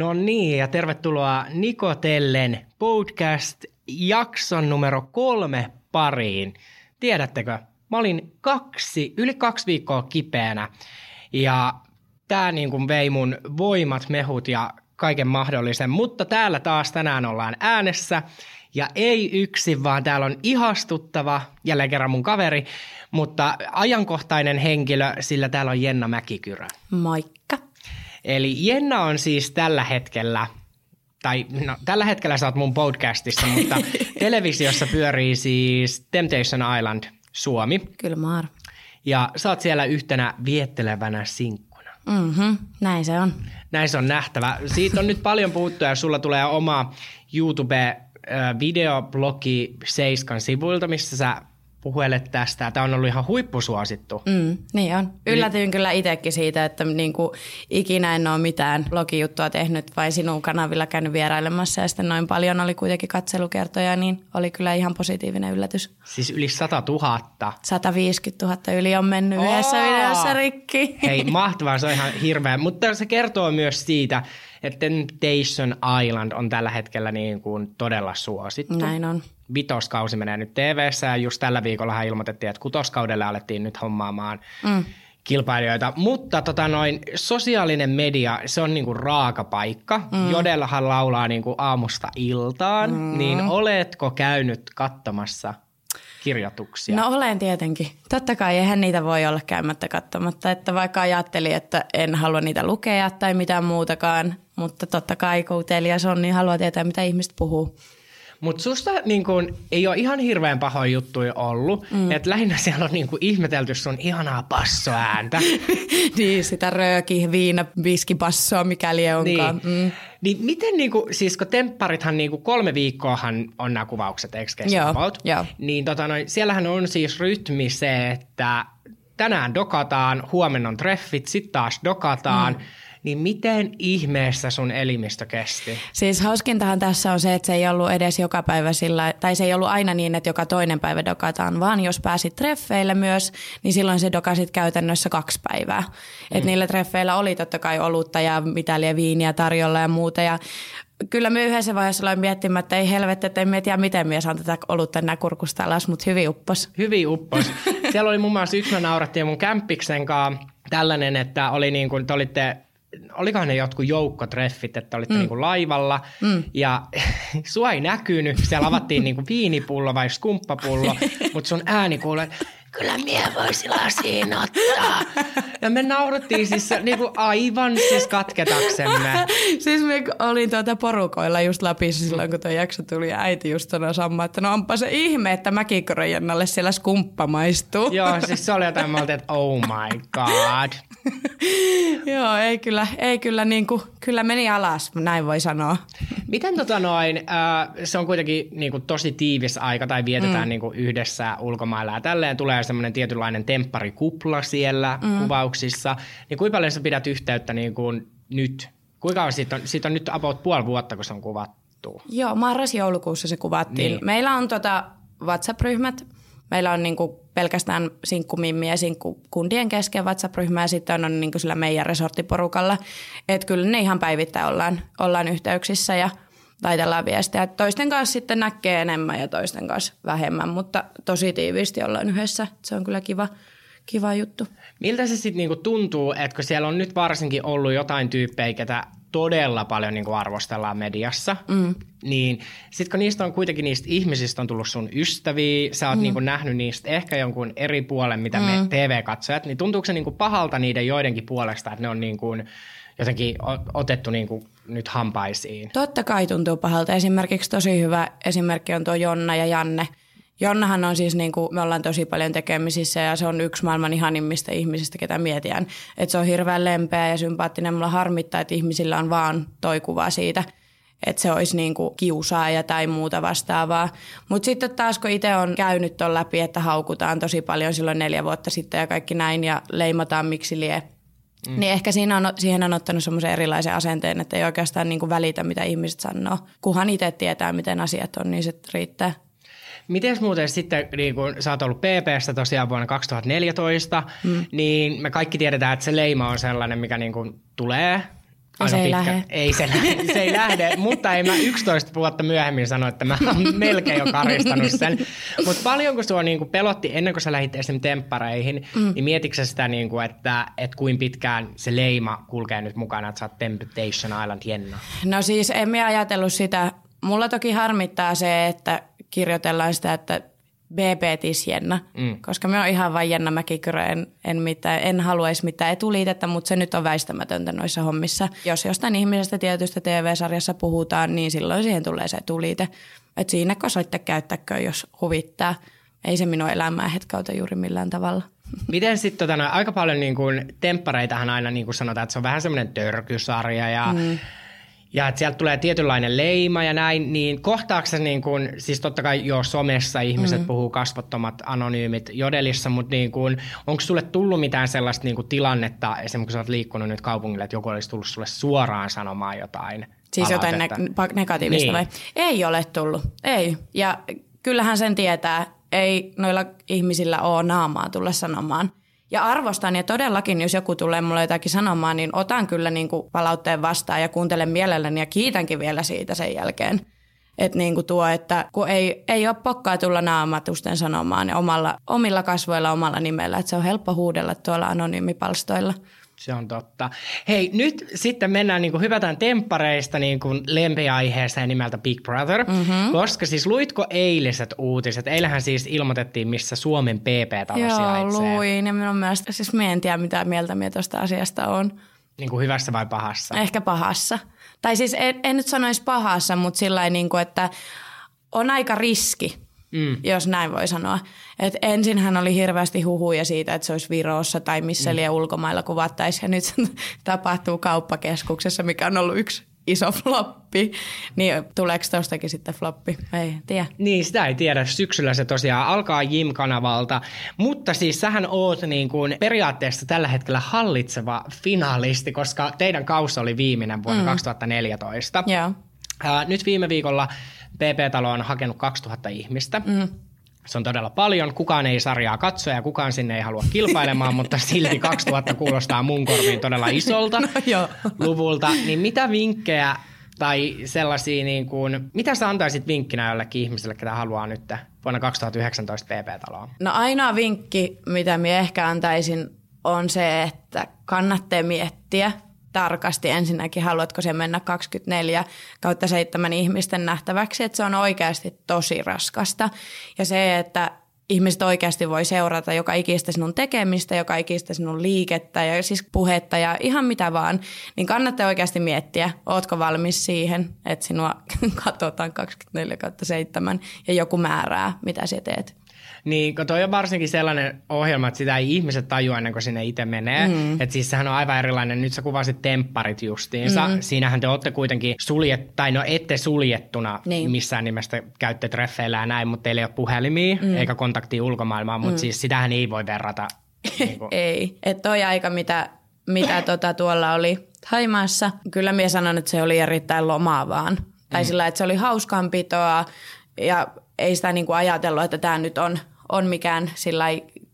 No niin, ja tervetuloa Nikotellen podcast-jakson numero kolme pariin. Tiedättekö, mä olin kaksi, yli kaksi viikkoa kipeänä ja tämä niin kuin vei mun voimat, mehut ja kaiken mahdollisen, mutta täällä taas tänään ollaan äänessä ja ei yksin, vaan täällä on ihastuttava, jälleen kerran mun kaveri, mutta ajankohtainen henkilö, sillä täällä on Jenna Mäkikyrö. Moikka. Eli Jenna on siis tällä hetkellä, tai no, tällä hetkellä sä oot mun podcastissa, mutta televisiossa pyörii siis Temptation Island Suomi. Kyllä maar. Ja sä oot siellä yhtenä viettelevänä sinkkuna. Mhm, näin se on. Näin se on nähtävä. Siitä on nyt paljon puhuttu ja sulla tulee oma YouTube-videoblogi Seiskan sivuilta, missä sä puhuelet tästä. Tämä on ollut ihan huippusuosittu. Mm, niin on. Yllätyin niin. kyllä itsekin siitä, että niin kuin ikinä en ole mitään blogijuttua tehnyt, vai sinun kanavilla käynyt vierailemassa ja sitten noin paljon oli kuitenkin katselukertoja, niin oli kyllä ihan positiivinen yllätys. Siis yli 100 000. 150 000 yli on mennyt Oo! yhdessä videossa rikki. Hei, mahtavaa, se on ihan hirveä. Mutta se kertoo myös siitä, että Temptation Island on tällä hetkellä niin kuin todella suosittu. Näin on vitoskausi menee nyt tv ja just tällä viikolla ilmoitettiin, että kutoskaudelle alettiin nyt hommaamaan mm. kilpailijoita. Mutta tota noin, sosiaalinen media, se on niinku raaka paikka. Mm. Jodellahan laulaa niinku aamusta iltaan, mm. niin oletko käynyt katsomassa kirjoituksia? No olen tietenkin. Totta kai eihän niitä voi olla käymättä katsomatta, että vaikka ajattelin, että en halua niitä lukea tai mitään muutakaan, mutta totta kai kun on, niin haluaa tietää, mitä ihmiset puhuu. Mutta susta niin kun, ei ole ihan hirveän pahoja juttuja ollut. Mm. Että lähinnä siellä on niin kun, ihmetelty sun ihanaa passoääntä. niin, sitä rööki, viina, viskipassoa, mikäli onkaan. Niin. Mm. Niin miten, niin kun, siis kun tempparithan niin kun kolme viikkoahan on nämä kuvaukset, eikö Joo, joo. Niin tota noin, siellähän on siis rytmi se, että tänään dokataan, huomenna on treffit, sitten taas dokataan. Mm niin miten ihmeessä sun elimistö kesti? Siis hauskintahan tässä on se, että se ei ollut edes joka päivä sillä, tai se ei ollut aina niin, että joka toinen päivä dokataan, vaan jos pääsit treffeille myös, niin silloin se dokasit käytännössä kaksi päivää. Mm. Et niillä treffeillä oli totta kai olutta ja mitä viiniä tarjolla ja muuta ja Kyllä me yhdessä vaiheessa aloin miettimään, että ei helvetti, että en tiedä, miten minä saan tätä olutta enää kurkusta alas, mutta hyvin uppos. Hyvin uppos. Siellä oli muun muassa yksi, mä naurattiin mun kämppiksen kanssa tällainen, että oli niin kuin, te olitte olikohan ne jotkut joukkotreffit, että olitte mm. niinku laivalla mm. ja sua ei näkynyt, siellä avattiin niinku viinipullo vai skumppapullo, mutta sun ääni kuulee, kyllä mie voisi lasiin ottaa. Ja me naurattiin siis niinku aivan siis katketaksemme. siis me olin tuota porukoilla just Lapissa silloin, kun tuo jakso tuli ja äiti just sanoi samma, että no onpa se ihme, että Mäkikorojennalle siellä skumppa maistuu. Joo, siis se oli jotain, mä että oh my god. Joo, ei kyllä, ei kyllä niin kuin, kyllä meni alas, näin voi sanoa. Miten tota noin, äh, se on kuitenkin niin kuin tosi tiivis aika tai vietetään mm. niin kuin yhdessä ulkomailla ja tälleen tulee semmoinen tietynlainen tempparikupla siellä mm. kuvauksissa. Niin kuinka paljon sä pidät yhteyttä niin kuin nyt? Kuinka on siitä, on, siitä on nyt about puoli vuotta, kun se on kuvattu? Joo, marras-joulukuussa se kuvattiin. Niin. Meillä on tota WhatsApp-ryhmät, Meillä on niin kuin pelkästään sinkkumimmi ja sinkkukundien kesken WhatsApp-ryhmä ja sitten on niin kuin sillä meidän resorttiporukalla. Että kyllä ne ihan päivittäin ollaan, ollaan yhteyksissä ja laitellaan viestejä. Toisten kanssa sitten näkee enemmän ja toisten kanssa vähemmän, mutta tosi tiiviisti ollaan yhdessä. Se on kyllä kiva, kiva juttu. Miltä se sitten niinku tuntuu, että kun siellä on nyt varsinkin ollut jotain tyyppejä, ketä todella paljon niin kuin arvostellaan mediassa, mm. niin sitten kun niistä on kuitenkin niistä ihmisistä on tullut sun ystäviä, sä oot mm. niin kuin nähnyt niistä ehkä jonkun eri puolen, mitä mm. me TV-katsojat, niin tuntuuko se niin kuin pahalta niiden joidenkin puolesta, että ne on niin kuin jotenkin otettu niin kuin nyt hampaisiin? Totta kai tuntuu pahalta. Esimerkiksi tosi hyvä esimerkki on tuo Jonna ja Janne – Jonnahan on siis, niin kuin, me ollaan tosi paljon tekemisissä ja se on yksi maailman ihanimmista ihmisistä, ketä mietitään. Että se on hirveän lempeä ja sympaattinen. Mulla harmittaa, että ihmisillä on vaan toi kuva siitä, että se olisi niin kuin kiusaaja tai muuta vastaavaa. Mutta sitten taas kun itse on käynyt tuon läpi, että haukutaan tosi paljon silloin neljä vuotta sitten ja kaikki näin ja leimataan miksi lie, Mm. Niin ehkä siinä on, siihen on ottanut semmoisen erilaisen asenteen, että ei oikeastaan niin kuin välitä, mitä ihmiset sanoo. Kunhan itse tietää, miten asiat on, niin se riittää. Miten muuten sitten, niin kun sä oot ollut PPstä tosiaan vuonna 2014, mm. niin me kaikki tiedetään, että se leima on sellainen, mikä niin kuin tulee se ei lähde. Ei se, se ei lähde, mutta ei mä 11 vuotta myöhemmin sano, että mä oon melkein jo karistanut sen. Mutta paljonko sua niinku pelotti ennen kuin sä lähdit esimerkiksi temppareihin, mm. niin mietitkö sitä, niinku, että et kuin pitkään se leima kulkee nyt mukana, että sä oot Temptation Island Jenna? No siis en mä ajatellut sitä. Mulla toki harmittaa se, että kirjoitellaan sitä, että BB Jenna, mm. koska me on ihan vain Jenna Mäkikyrö, en, en, mitään, en haluaisi mitään etuliitettä, mutta se nyt on väistämätöntä noissa hommissa. Jos jostain ihmisestä tietystä TV-sarjassa puhutaan, niin silloin siihen tulee se etuliite. Että siinä kosoitte käyttäkö, jos huvittaa. Ei se minun elämää hetkauta juuri millään tavalla. Miten sitten tota, no, aika paljon niin kuin, temppareitahan aina niin sanotaan, että se on vähän semmoinen törkysarja ja mm ja että sieltä tulee tietynlainen leima ja näin, niin kohtaako niin kun, siis totta kai jo somessa ihmiset mm. puhuu kasvottomat anonyymit jodelissa, mutta niin kun, onko sulle tullut mitään sellaista niin tilannetta, esimerkiksi kun sä oot liikkunut nyt kaupungille, että joku olisi tullut sulle suoraan sanomaan jotain? Siis jotain ne- negatiivista niin. vai? Ei ole tullut, ei. Ja kyllähän sen tietää, ei noilla ihmisillä ole naamaa tulla sanomaan. Ja arvostan ja todellakin, jos joku tulee mulle jotakin sanomaan, niin otan kyllä niin kuin palautteen vastaan ja kuuntelen mielelläni ja kiitänkin vielä siitä sen jälkeen. Että niin kuin tuo, että kun ei, ei ole pokkaa tulla naamatusten sanomaan ja omalla, omilla kasvoilla, omalla nimellä, että se on helppo huudella tuolla anonyymipalstoilla. Se on totta. Hei, nyt sitten mennään, niin kuin hypätään temppareista niin kuin lempiaiheeseen nimeltä Big Brother, mm-hmm. koska siis luitko eiliset uutiset? Eilähän siis ilmoitettiin, missä Suomen PP-talo Joo, sijaitsee. luin ja minun mielestä, siis me en tiedä mitä mieltä minä tuosta asiasta on. Niin kuin hyvässä vai pahassa? Ehkä pahassa. Tai siis en, en nyt sanoisi pahassa, mutta sillä niin kuin, että on aika riski mm. jos näin voi sanoa. Et ensinhän oli hirveästi huhuja siitä, että se olisi Virossa tai missä mm. liian ulkomailla kuvattaisiin. Ja nyt se tapahtuu kauppakeskuksessa, mikä on ollut yksi iso floppi. Niin tuleeko tostakin sitten floppi? Ei tiedä. Niin, sitä ei tiedä. Syksyllä se tosiaan alkaa Jim-kanavalta. Mutta siis sähän oot niin kuin periaatteessa tällä hetkellä hallitseva finalisti, koska teidän kausi oli viimeinen vuonna mm. 2014. Joo. Nyt viime viikolla PP-talo on hakenut 2000 ihmistä. Mm. Se on todella paljon. Kukaan ei sarjaa katsoa ja kukaan sinne ei halua kilpailemaan, mutta silti 2000 kuulostaa mun korviin todella isolta no, jo. luvulta. Niin mitä vinkkejä tai sellaisia, niin kuin, mitä sä antaisit vinkkinä jollekin ihmiselle, ketä haluaa nyt vuonna 2019 PP-taloa? No ainoa vinkki, mitä minä ehkä antaisin, on se, että kannattaa miettiä – tarkasti ensinnäkin, haluatko se mennä 24 kautta 7 ihmisten nähtäväksi, että se on oikeasti tosi raskasta. Ja se, että ihmiset oikeasti voi seurata joka ikistä sinun tekemistä, joka ikistä sinun liikettä ja siis puhetta ja ihan mitä vaan, niin kannattaa oikeasti miettiä, ootko valmis siihen, että sinua katsotaan 24 kautta 7 ja joku määrää, mitä sinä teet. Niin, kun toi on varsinkin sellainen ohjelma, että sitä ei ihmiset tajua ennen kuin sinne itse menee. Mm. Että siis sehän on aivan erilainen. Nyt sä kuvasit tempparit justiinsa. Mm. Siinähän te olette kuitenkin suljet, tai no ette suljettuna niin. missään nimestä käytte treffeillä ja näin, mutta teillä ei ole puhelimia mm. eikä kontaktia ulkomaailmaan, mutta mm. siis sitähän ei voi verrata. niin kuin. ei, että toi aika mitä, mitä tota tuolla oli Haimaassa. Kyllä minä sanon, että se oli erittäin lomaavaan. Mm. Tai sillä, että se oli hauskanpitoa ja ei sitä niin kuin ajatellut, että tämä nyt on, on mikään sillä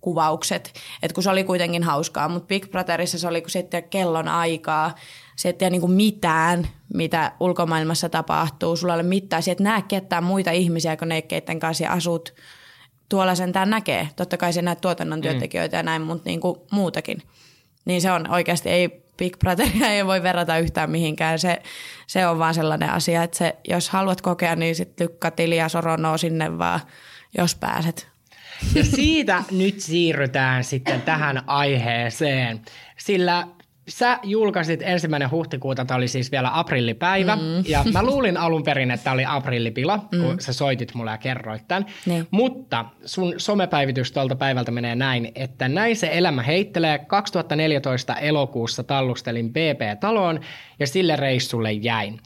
kuvaukset, että kun se oli kuitenkin hauskaa, mutta Big Brotherissa se oli, kun se ei kellon aikaa, se ei niin mitään, mitä ulkomaailmassa tapahtuu, sulla ei ole mitään, sä et näe ketään muita ihmisiä kuin ne, keiden kanssa asut, tuolla sentään näkee. Totta kai se näet tuotannon mm. työntekijöitä mm. ja näin, mutta niin kuin muutakin. Niin se on oikeasti, ei Big Brotheria ei voi verrata yhtään mihinkään. Se, se on vaan sellainen asia, että se, jos haluat kokea, niin sitten lykkä tili ja soronoo sinne vaan, jos pääset. Ja siitä nyt siirrytään sitten tähän aiheeseen, sillä sä julkaisit ensimmäinen huhtikuuta, tämä oli siis vielä aprillipäivä, mm. ja mä luulin alun perin, että tämä oli aprillipila, mm. kun sä soitit mulle ja kerroit tämän. Niin. Mutta sun somepäivitys tuolta päivältä menee näin, että näin se elämä heittelee. 2014 elokuussa tallustelin BP-taloon ja sille reissulle jäin.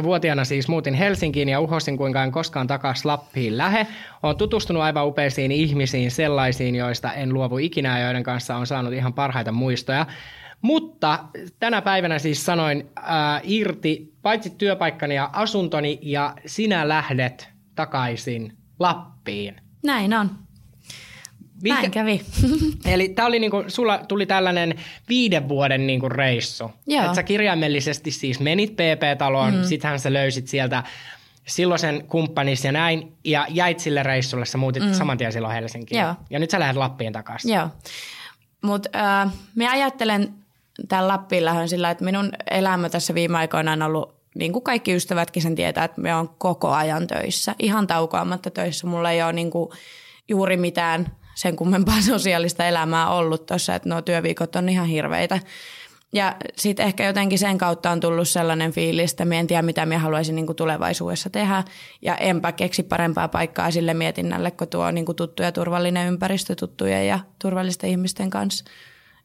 18-vuotiaana siis muutin Helsinkiin ja uhosin kuinka en koskaan takaisin Lappiin lähe. Olen tutustunut aivan upeisiin ihmisiin, sellaisiin, joista en luovu ikinä ja joiden kanssa on saanut ihan parhaita muistoja. Mutta tänä päivänä siis sanoin ää, irti paitsi työpaikkani ja asuntoni ja sinä lähdet takaisin Lappiin. Näin on. Minkä? Näin kävi. Eli tää oli niinku, sulla tuli tällainen viiden vuoden niinku reissu. Joo. Et sä kirjaimellisesti siis menit PP-taloon, mm. sittenhän sä löysit sieltä silloisen kumppanis ja näin, ja jäit sille reissulle, sä muutit mm. saman tien silloin Helsinkiin. Joo. Ja nyt sä lähdet Lappiin takaisin. Joo. Mutta äh, mä ajattelen tämän Lappiin lähön sillä, että minun elämä tässä viime aikoina on ollut, niin kuin kaikki ystävätkin sen tietää, että me on koko ajan töissä. Ihan taukoamatta töissä. Mulla ei ole niin kuin juuri mitään sen kummempaa sosiaalista elämää ollut tuossa, että nuo työviikot on ihan hirveitä. Ja sitten ehkä jotenkin sen kautta on tullut sellainen fiilis, että en tiedä mitä minä haluaisin niin tulevaisuudessa tehdä. Ja enpä keksi parempaa paikkaa sille mietinnälle, kun tuo niin kuin tuttu ja turvallinen ympäristö tuttujen ja turvallisten ihmisten kanssa.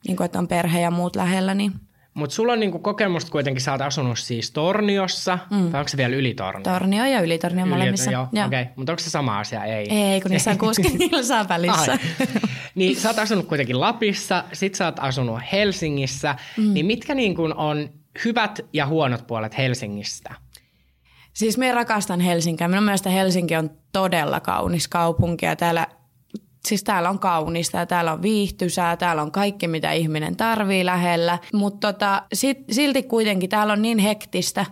Niin kuin, että on perhe ja muut lähellä, niin mutta sulla on niinku kokemusta kuitenkin, sä oot asunut siis Torniossa, mm. vai onko se vielä Ylitornio? Tornio ja Ylitornio molemmissa. Joo, joo. okei. Okay. Mutta onko se sama asia? Ei. Ei, kun niissä on 60 saa välissä. niin sä oot asunut kuitenkin Lapissa, sit sä oot asunut Helsingissä, mm. niin mitkä niinku on hyvät ja huonot puolet Helsingistä? Siis me rakastan Helsinkiä. Minun mielestä Helsinki on todella kaunis kaupunki ja täällä siis täällä on kaunista ja täällä on viihtysää, täällä on kaikki, mitä ihminen tarvii lähellä. Mutta tota, silti kuitenkin täällä on niin hektistä,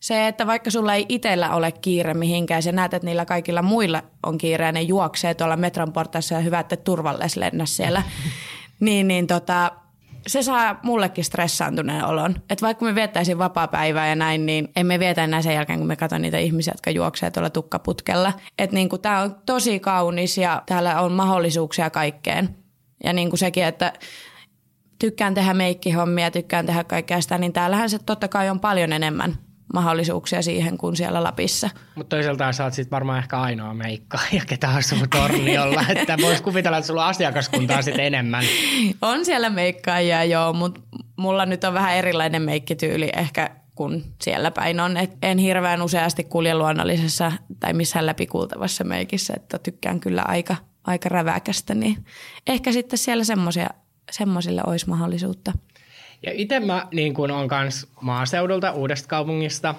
se, että vaikka sulla ei itsellä ole kiire mihinkään, ja näet, että niillä kaikilla muilla on kiire ja ne juoksee tuolla metron portaissa ja hyvä, että turvalles lennä siellä, niin, niin tota, se saa mullekin stressaantuneen olon. Että vaikka me viettäisiin vapaa-päivää ja näin, niin emme vietä enää sen jälkeen, kun me katson niitä ihmisiä, jotka juoksee tuolla tukkaputkella. Että niin tämä on tosi kaunis ja täällä on mahdollisuuksia kaikkeen. Ja niin kuin sekin, että tykkään tehdä meikkihommia, tykkään tehdä kaikkea sitä, niin täällähän se totta kai on paljon enemmän mahdollisuuksia siihen kuin siellä Lapissa. Mutta toisaalta sä oot sit varmaan ehkä ainoa meikka ja ketä asuu torniolla, että vois kuvitella, että sulla on asiakaskuntaa sitten enemmän. On siellä meikkaajia joo, mutta mulla nyt on vähän erilainen meikkityyli ehkä kuin siellä päin on. Et en hirveän useasti kulje luonnollisessa tai missään läpikultavassa meikissä, että tykkään kyllä aika, aika räväkästä, niin ehkä sitten siellä semmoisille olisi mahdollisuutta. Ja itse mä niin kun on kans maaseudulta, uudesta kaupungista,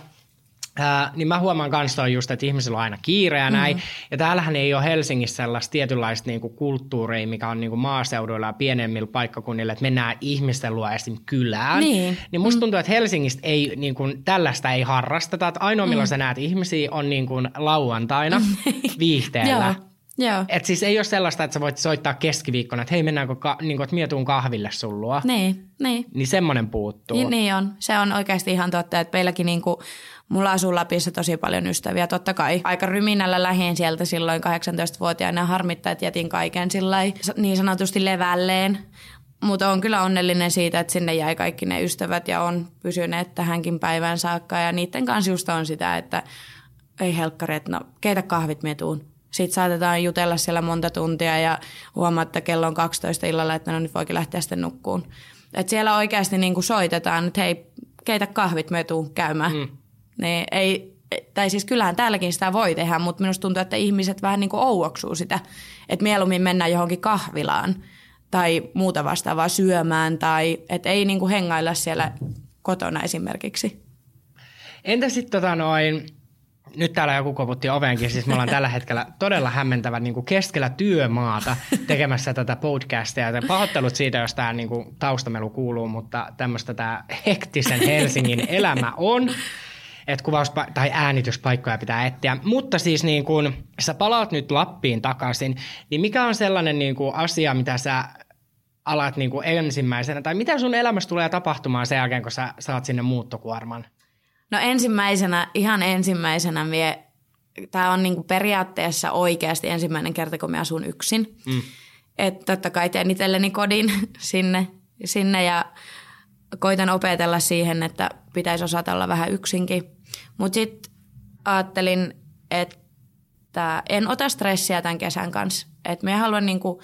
Ää, niin mä huomaan kans toi just, että ihmisillä on aina kiire ja näin. Mm-hmm. Ja täällähän ei ole Helsingissä sellaista tietynlaista niinku kulttuuria, mikä on niinku maaseuduilla ja pienemmillä paikkakunnilla, että mennään ihmisten luo esim. kylään. Niin, niin musta mm. tuntuu, että Helsingistä ei, niinku, tällaista ei harrasteta. Että ainoa milloin mm. sä näet ihmisiä on niinku lauantaina viihteellä. Joo. Et siis ei ole sellaista, että sä voit soittaa keskiviikkona, että hei mennäänkö, ka- niin kuin, että mietuun kahville sun luo. Niin, niin. Niin semmoinen puuttuu. Niin, niin on. Se on oikeasti ihan totta, että meilläkin niin kuin, mulla asuu Lapissa tosi paljon ystäviä. Totta kai aika ryminällä lähin sieltä silloin 18-vuotiaana harmittaa, että jätin kaiken sillä niin sanotusti levälleen. Mutta on kyllä onnellinen siitä, että sinne jäi kaikki ne ystävät ja on pysyneet tähänkin päivään saakka. Ja niiden kanssa just on sitä, että ei helkkaret, no keitä kahvit metuun sitten saatetaan jutella siellä monta tuntia ja huomaa, että kello on 12 illalla, että no nyt voikin lähteä sitten nukkuun. Et siellä oikeasti niin kuin soitetaan, että hei, keitä kahvit me tuu käymään. Mm. Niin ei, tai siis kyllähän täälläkin sitä voi tehdä, mutta minusta tuntuu, että ihmiset vähän niin kuin ouoksuu sitä, että mieluummin mennään johonkin kahvilaan tai muuta vastaavaa syömään tai että ei niin kuin hengailla siellä kotona esimerkiksi. Entä sitten tota noin, nyt täällä joku koputti ovenkin, siis me ollaan tällä hetkellä todella hämmentävä niin kuin keskellä työmaata tekemässä tätä podcastia. Ja pahoittelut siitä, jos tämä niin kuin taustamelu kuuluu, mutta tämmöistä tämä hektisen Helsingin elämä on että kuvauspa- tai äänityspaikkoja pitää etsiä. Mutta siis niin kun sä palaat nyt Lappiin takaisin, niin mikä on sellainen niin kuin asia, mitä sä alat niin kuin ensimmäisenä, tai mitä sun elämässä tulee tapahtumaan sen jälkeen, kun sä saat sinne muuttokuorman? No ensimmäisenä, ihan ensimmäisenä mie, tämä on niinku periaatteessa oikeasti ensimmäinen kerta, kun me asun yksin. Mm. Että totta kai teen itselleni kodin sinne, sinne ja koitan opetella siihen, että pitäisi osata olla vähän yksinkin. Mutta sitten ajattelin, että en ota stressiä tämän kesän kanssa. Että me haluan niinku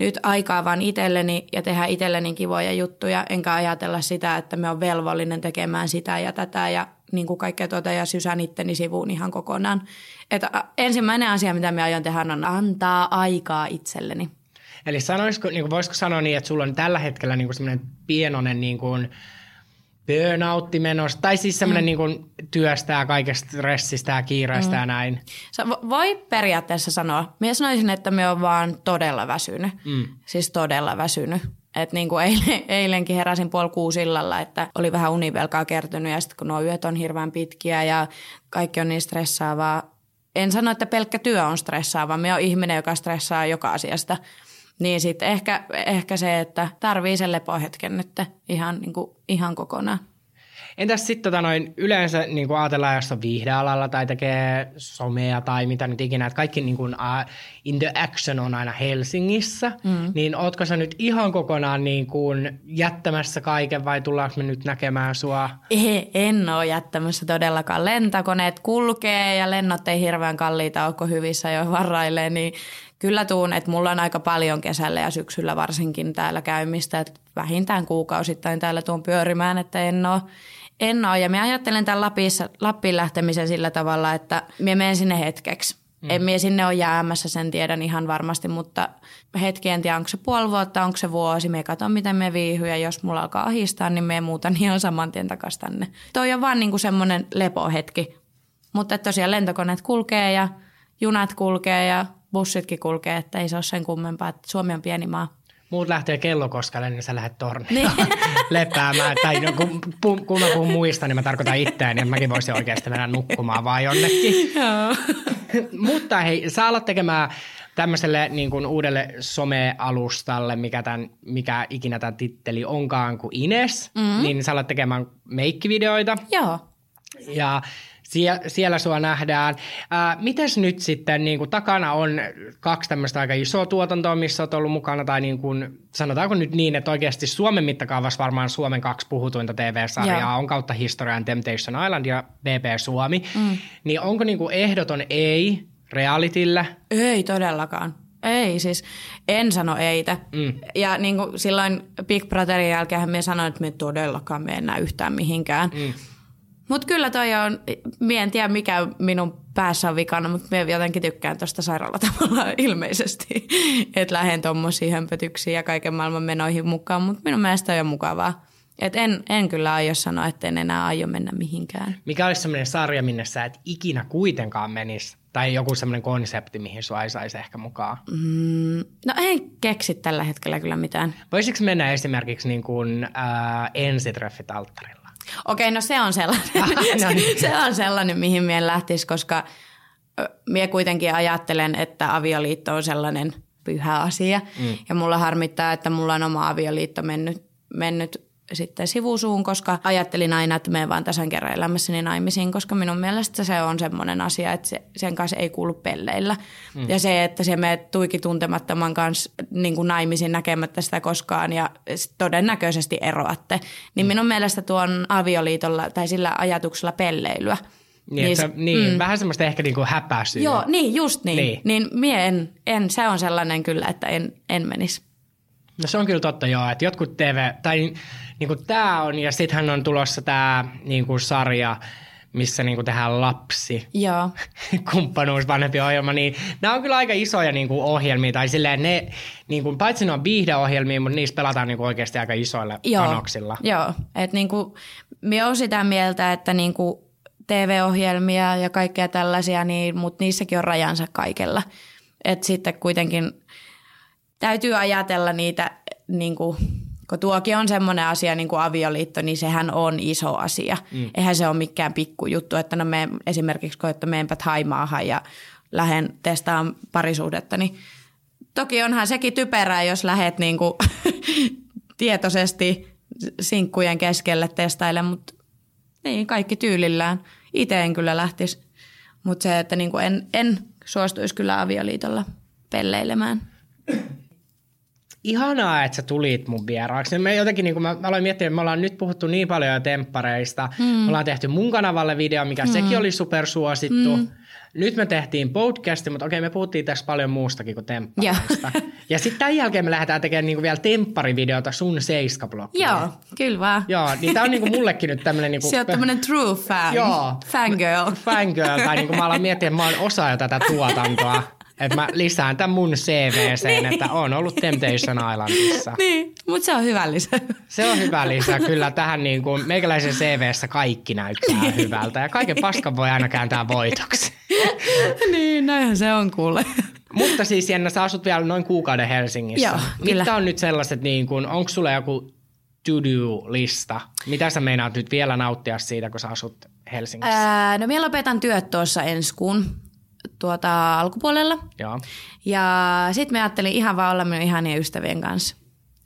nyt aikaa vaan itselleni ja tehdä itselleni kivoja juttuja, enkä ajatella sitä, että me on velvollinen tekemään sitä ja tätä ja niin kuin kaikkea tuota ja sysän itteni sivuun ihan kokonaan. Että ensimmäinen asia, mitä me aion tehdä, on antaa aikaa itselleni. Eli sanoisiko, niin kuin voisiko sanoa niin, että sulla on tällä hetkellä niin kuin semmoinen pienoinen niin kuin, burnoutti menossa, tai siis semmoinen mm. niin kuin työstää kaikesta stressistä ja kiireistä mm. ja näin. Sä voi periaatteessa sanoa. Minä sanoisin, että me on vaan todella väsynyt. Mm. Siis todella väsynyt. Et niin kuin eilen, eilenkin heräsin puoli kuusi illalla, että oli vähän univelkaa kertynyt ja sitten kun nuo yöt on hirveän pitkiä ja kaikki on niin stressaavaa. En sano, että pelkkä työ on stressaavaa. Me on ihminen, joka stressaa joka asiasta. Niin sitten ehkä, ehkä se, että tarvii sen lepohetken nyt ihan, niin kuin, ihan kokonaan. Entäs sitten tota noin, yleensä niin kuin ajatellaan, jos on viihdealalla tai tekee somea tai mitä nyt ikinä, että kaikki niin kuin, uh, in the action on aina Helsingissä, mm. niin ootko sä nyt ihan kokonaan niin kuin jättämässä kaiken vai tullaanko me nyt näkemään sua? Ei, en ole jättämässä todellakaan. Lentokoneet kulkee ja lennot ei hirveän kalliita ole, hyvissä jo varraille, niin kyllä tuun, että mulla on aika paljon kesällä ja syksyllä varsinkin täällä käymistä, että vähintään kuukausittain täällä tuon pyörimään, että en ole, en ole. Ja mä ajattelen tämän Lapissa, Lappiin lähtemisen sillä tavalla, että mä menen sinne hetkeksi. Mm. En minä sinne ole jäämässä, sen tiedän ihan varmasti, mutta hetki en tiedä, onko se puoli vuotta, onko se vuosi. Me katson, miten me viihyy ja jos mulla alkaa ahistaa, niin me muutan ihan saman tien takaisin tänne. Toi on vaan niinku semmoinen lepohetki. Mutta tosiaan lentokoneet kulkee ja junat kulkee ja bussitkin kulkee, että ei se ole sen kummempaa, että Suomi on pieni maa. Muut lähtee kellokoskalle, niin sä lähdet torniin niin. lepäämään. Tai no, kun, kun, kun mä puhun muista, niin mä tarkoitan itseäni, niin mäkin voisin oikeasti mennä nukkumaan vaan jonnekin. Mutta hei, sä alat tekemään tämmöiselle niin kuin uudelle somealustalle, mikä, tämän, mikä ikinä tämä titteli onkaan kuin Ines, mm-hmm. niin sä alat tekemään meikkivideoita. Joo. Ja Sie- siellä sua nähdään. Ää, mites nyt sitten, niin kuin takana on kaksi tämmöistä aika isoa tuotantoa, missä olet ollut mukana, tai niin kuin, sanotaanko nyt niin, että oikeasti Suomen mittakaavassa varmaan Suomen kaksi puhutuinta TV-sarjaa Joo. on kautta historian Temptation Island ja BP Suomi. Mm. Niin onko niin kuin ehdoton ei realitille? Ei todellakaan. Ei, siis en sano eitä. Mm. Ja niin kuin silloin Big Brotherin jälkeen me sanoin, että me todellakaan me enää yhtään mihinkään. Mm. Mutta kyllä toi on, mie en tiedä mikä minun päässä on vikana, mutta me jotenkin tykkään tuosta sairaalatavalla ilmeisesti. Että lähden tuommoisiin hömpötyksiin ja kaiken maailman menoihin mukaan, mutta minun mielestä on jo mukavaa. Et en, en kyllä aio sanoa, että en enää aio mennä mihinkään. Mikä olisi sellainen sarja, minne sä et ikinä kuitenkaan menisi? Tai joku sellainen konsepti, mihin sua ei saisi ehkä mukaan? Mm, no en keksi tällä hetkellä kyllä mitään. Voisiko mennä esimerkiksi niin kuin, äh, ensitreffit alttarilla? Okei, no se on sellainen, no niin. se on sellainen mihin mien lähtisi, koska minä kuitenkin ajattelen, että avioliitto on sellainen pyhä asia. Mm. Ja mulla harmittaa, että mulla on oma avioliitto mennyt, mennyt sitten sivusuun, koska ajattelin aina, että menen vaan tasan kerran elämässäni naimisiin, koska minun mielestä se on semmoinen asia, että se, sen kanssa ei kuulu pelleillä. Mm. Ja se, että se me tuiki tuntemattoman kanssa niin kuin naimisiin näkemättä sitä koskaan ja todennäköisesti eroatte, niin mm. minun mielestä tuon avioliitolla tai sillä ajatuksella pelleilyä. Niin, niin, se, niin mm. vähän semmoista ehkä niin kuin häpäisyä. Joo, niin just niin. Niin, niin mie en, en, se on sellainen kyllä, että en, en menisi. No se on kyllä totta joo, että jotkut TV, tai niin kuin tämä on, ja sittenhän on tulossa tämä niin kuin sarja, missä niin kuin tehdään lapsi, Joo. kumppanuus, vanhempi ohjelma, niin nämä on kyllä aika isoja niin kuin ohjelmia, tai silleen ne, niin kuin, paitsi ne on viihdeohjelmia, mutta niissä pelataan niin kuin oikeasti aika isoilla Joo. panoksilla. Joo, että niin kuin, minä olen sitä mieltä, että niin kuin TV-ohjelmia ja kaikkea tällaisia, niin, mutta niissäkin on rajansa kaikella. Että sitten kuitenkin täytyy ajatella niitä niin kuin, kun tuokin on semmoinen asia niin kuin avioliitto, niin sehän on iso asia. Mm. Eihän se ole mikään pikkujuttu, että no me esimerkiksi koetta meenpä Haimaahan ja lähden testaamaan parisuhdetta, niin toki onhan sekin typerää, jos lähet niin kuin tietoisesti sinkkujen keskelle testaille, mutta niin, kaikki tyylillään. Itse en kyllä lähtisi, mutta se, että niin kuin en, en suostuisi kyllä avioliitolla pelleilemään ihanaa, että sä tulit mun vieraaksi. Me jotenkin, niin kun mä, mä aloin miettiä, että me ollaan nyt puhuttu niin paljon jo temppareista. Mm. Me ollaan tehty mun kanavalle video, mikä mm. sekin oli supersuosittu. Mm. Nyt me tehtiin podcasti, mutta okei, me puhuttiin tässä paljon muustakin kuin temppareista. Ja, ja sitten tämän jälkeen me lähdetään tekemään niinku vielä tempparivideota sun seiska Joo, kyllä vaan. Joo, niin tämä on niinku mullekin nyt tämmöinen... Niinku, Se on tämmöinen true fan. Joo. Fangirl. Fangirl, tai niinku mä alan miettiä, että mä oon osa jo tätä tuotantoa. että mä lisään tämän mun CVCen, Niin. että on ollut Temptation Islandissa. Niin, mutta se on hyvä lisä. Se on hyvä lisä. Kyllä tähän niin kuin meikäläisen CVssä kaikki näyttää hyvältä ja kaiken paskan voi aina kääntää voitoksi. niin, näinhän se on kuule. Mutta siis Jenna, sä asut vielä noin kuukauden Helsingissä. Joo, Mitkä kyllä. on nyt sellaiset, niin kuin, onko sulla joku to-do-lista? Mitä sä meinaat nyt vielä nauttia siitä, kun sä asut Helsingissä? Ää, no minä lopetan työt tuossa ensi kuun tuota, alkupuolella. Joo. Ja sitten mä ajattelin ihan vaan olla minun ihanien ystävien kanssa.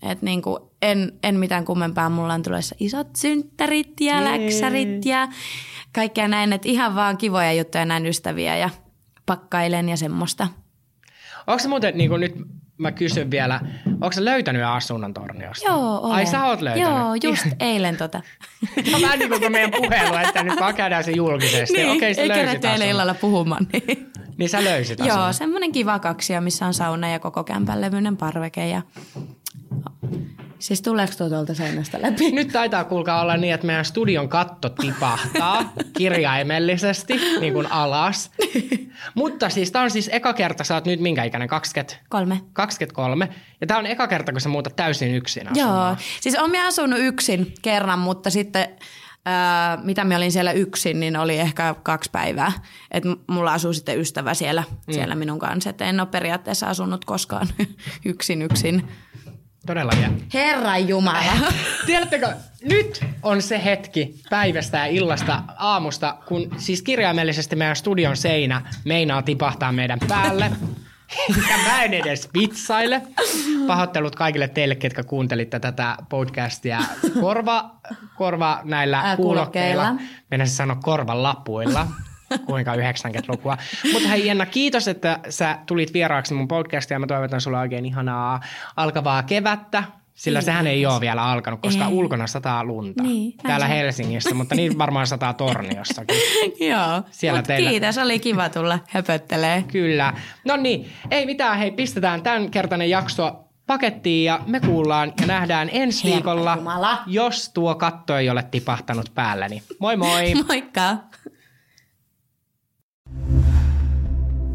Et niinku, en, en mitään kummempaa, mulla on tulossa isot synttärit ja läksärit ja kaikkea näin. Että ihan vaan kivoja juttuja näin ystäviä ja pakkailen ja semmoista. Onko se muuten, niin kuin nyt mä kysyn vielä, onko sä löytänyt asunnon Torniosta? Joo, olen. Ai sä oot löytänyt? Joo, just eilen tota. On vähän niin kuin meidän puhelu, että nyt vaan käydään se julkisesti. niin, Okei, sä ei löysit kerätty eilen illalla puhumaan. Niin. Niin sä löysit Joo, asunnon. semmoinen kiva kaksio, missä on sauna ja koko kämpän levyinen parveke. Ja... Siis tuleeko tuo tuolta seinästä läpi? Nyt taitaa kuulkaa olla niin, että meidän studion katto tipahtaa kirjaimellisesti niin kuin alas. Mutta siis tämä on siis eka kerta, sä oot nyt minkä ikäinen, 20? Kolme. 23. Ja tämä on eka kerta, kun sä muutat täysin yksin Joo, asumaan. siis olen minä asunut yksin kerran, mutta sitten ää, mitä minä olin siellä yksin, niin oli ehkä kaksi päivää. Et mulla asuu sitten ystävä siellä, mm. siellä minun kanssa, että en ole periaatteessa asunut koskaan yksin yksin. Todella jää. Herran Jumala. Tiedättekö, nyt on se hetki päivästä ja illasta aamusta, kun siis kirjaimellisesti meidän studion seinä meinaa tipahtaa meidän päälle. Ja mä en edes vitsaile. Pahoittelut kaikille teille, ketkä kuuntelitte tätä podcastia korva, korva näillä Ää, kuulokkeilla. kuulokkeilla. Mennään sanoa korvan lapuilla. Kuinka 90-lukua. Mutta hei Jenna, kiitos, että sä tulit vieraaksi mun podcastiin ja mä toivotan sulle oikein ihanaa alkavaa kevättä. Sillä sehän ei ole vielä alkanut, koska Ei. ulkona sataa lunta. Niin, Täällä se. Helsingissä, mutta niin varmaan sataa Torniossakin. Joo, Siellä teillä- kiitos, oli kiva tulla höpöttelee. Kyllä. No niin, ei mitään, hei pistetään tämän kertainen jakso pakettiin ja me kuullaan ja nähdään ensi Herra viikolla, Jumala. jos tuo katto ei ole tipahtanut päälleni. Moi moi! Moikka!